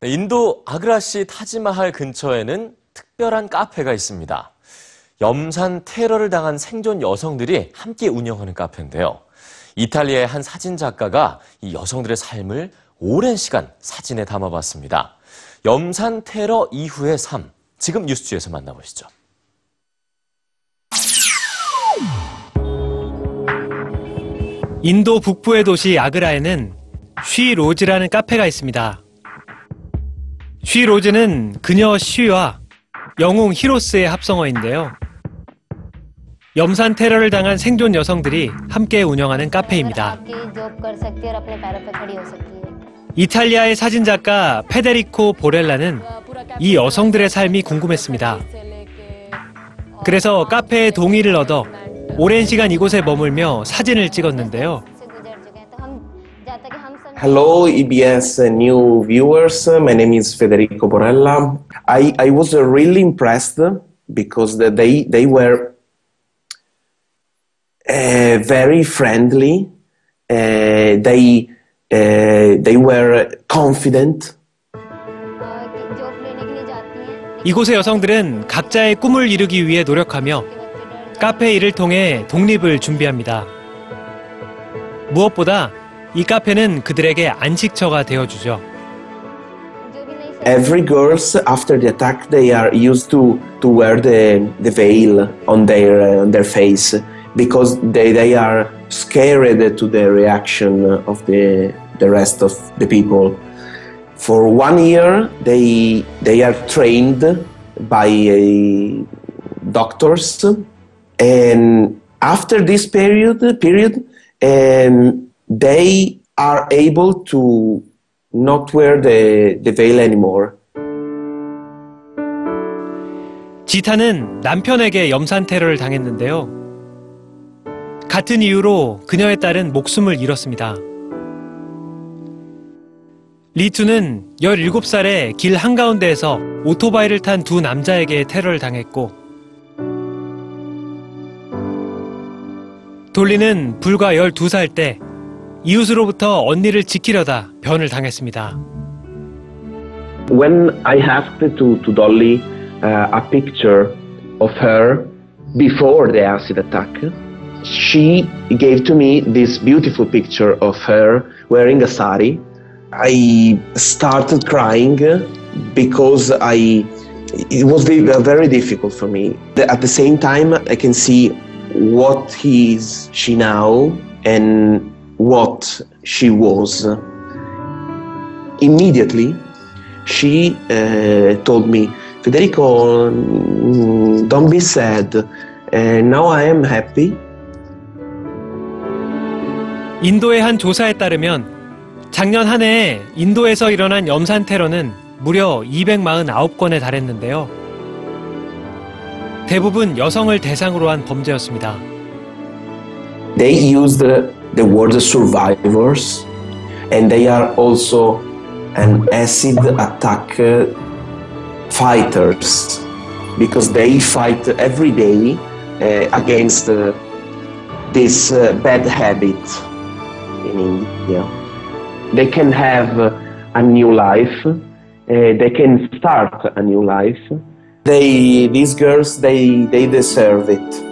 네, 인도 아그라시 타지마할 근처에는 특별한 카페가 있습니다. 염산 테러를 당한 생존 여성들이 함께 운영하는 카페인데요. 이탈리아의 한 사진 작가가 이 여성들의 삶을 오랜 시간 사진에 담아봤습니다. 염산 테러 이후의 삶, 지금 뉴스지에서 만나보시죠. 인도 북부의 도시 아그라에는 쉬 로즈라는 카페가 있습니다. 쉬로즈는 그녀 쉬와 영웅 히로스의 합성어인데요. 염산 테러를 당한 생존 여성들이 함께 운영하는 카페입니다. 이탈리아의 사진작가 페데리코 보렐라는 이 여성들의 삶이 궁금했습니다. 그래서 카페에 동의를 얻어 오랜 시간 이곳에 머물며 사진을 찍었는데요. Hello, EBS new viewers. My name is Federico Borella. I, I was really impressed because they, they were uh, very friendly. Uh, they, uh, they were confident. 이곳의 여성들은 각자의 꿈을 이루기 위해 노력하며 카페 일을 통해 독립을 준비합니다. 무엇보다 이 카페는 그들에게 안식처가 Every girls after the attack they are used to to wear the the veil on their on their face because they they are scared to the reaction of the the rest of the people. For one year they they are trained by a doctors and after this period period um, they are able to not wear the, the veil anymore. 지타는 남편에게 염산 테러를 당했는데요. 같은 이유로 그녀의 딸은 목숨을 잃었습니다. 리투는 17살에 길 한가운데에서 오토바이를 탄 두 남자에게 테러를 당했고 돌리는 불과 12살 때 이웃으로부터 언니를 지키려다 변을 당했습니다. When I asked to, to Dolly uh, a picture of her before the acid attack, she gave to me this beautiful picture of her wearing a sari. I started crying because I it was ve- very difficult for me. At the same time, I can see what is she now and what she was. Immediately, she uh, told me, Federico, mm, don't be sad. Uh, now I am happy. 인도의 한 조사에 따르면 작년 한 해 인도에서 일어난 염산 테러는 무려 249건에 달했는데요. 대부분 여성을 대상으로 한 범죄였습니다. They used the, the word survivors, and they are also an acid attack uh, fighters because they fight every day uh, against uh, this uh, bad habit in India. They can have uh, a new life. Uh, they can start a new life. They, these girls, they, they deserve it.